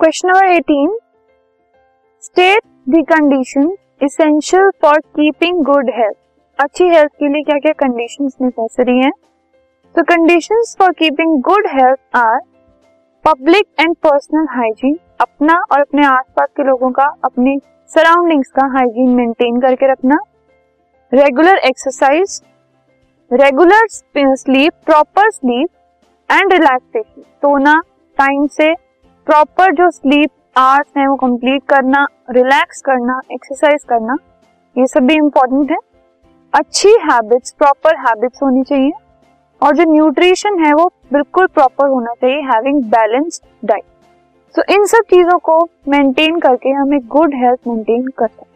Question number 18 state the condition essential for keeping good health अच्छी health के लिए क्या क्या कंडीशंस नेसेसरी हैं? तो conditions for keeping good health are public and personal hygiene अपना और अपने आसपास के लोगों का, अपने सराउंडिंग्स का हाइजीन मेंटेन करके रखना regular exercise regular sleep proper sleep and relaxation सोना टाइम से प्रॉपर जो स्लीप आवर्स है, वो कंप्लीट करना रिलैक्स करना एक्सरसाइज करना, ये सब भी इम्पोर्टेंट है। अच्छी हैबिट्स प्रॉपर हैबिट्स होनी चाहिए। और जो न्यूट्रिशन है, वो बिल्कुल प्रॉपर होना चाहिए हैविंग बैलेंस्ड डाइट सो इन सब चीज़ों को मेंटेन करके हम एक गुड हेल्थ मेंटेन कर सकते हैं।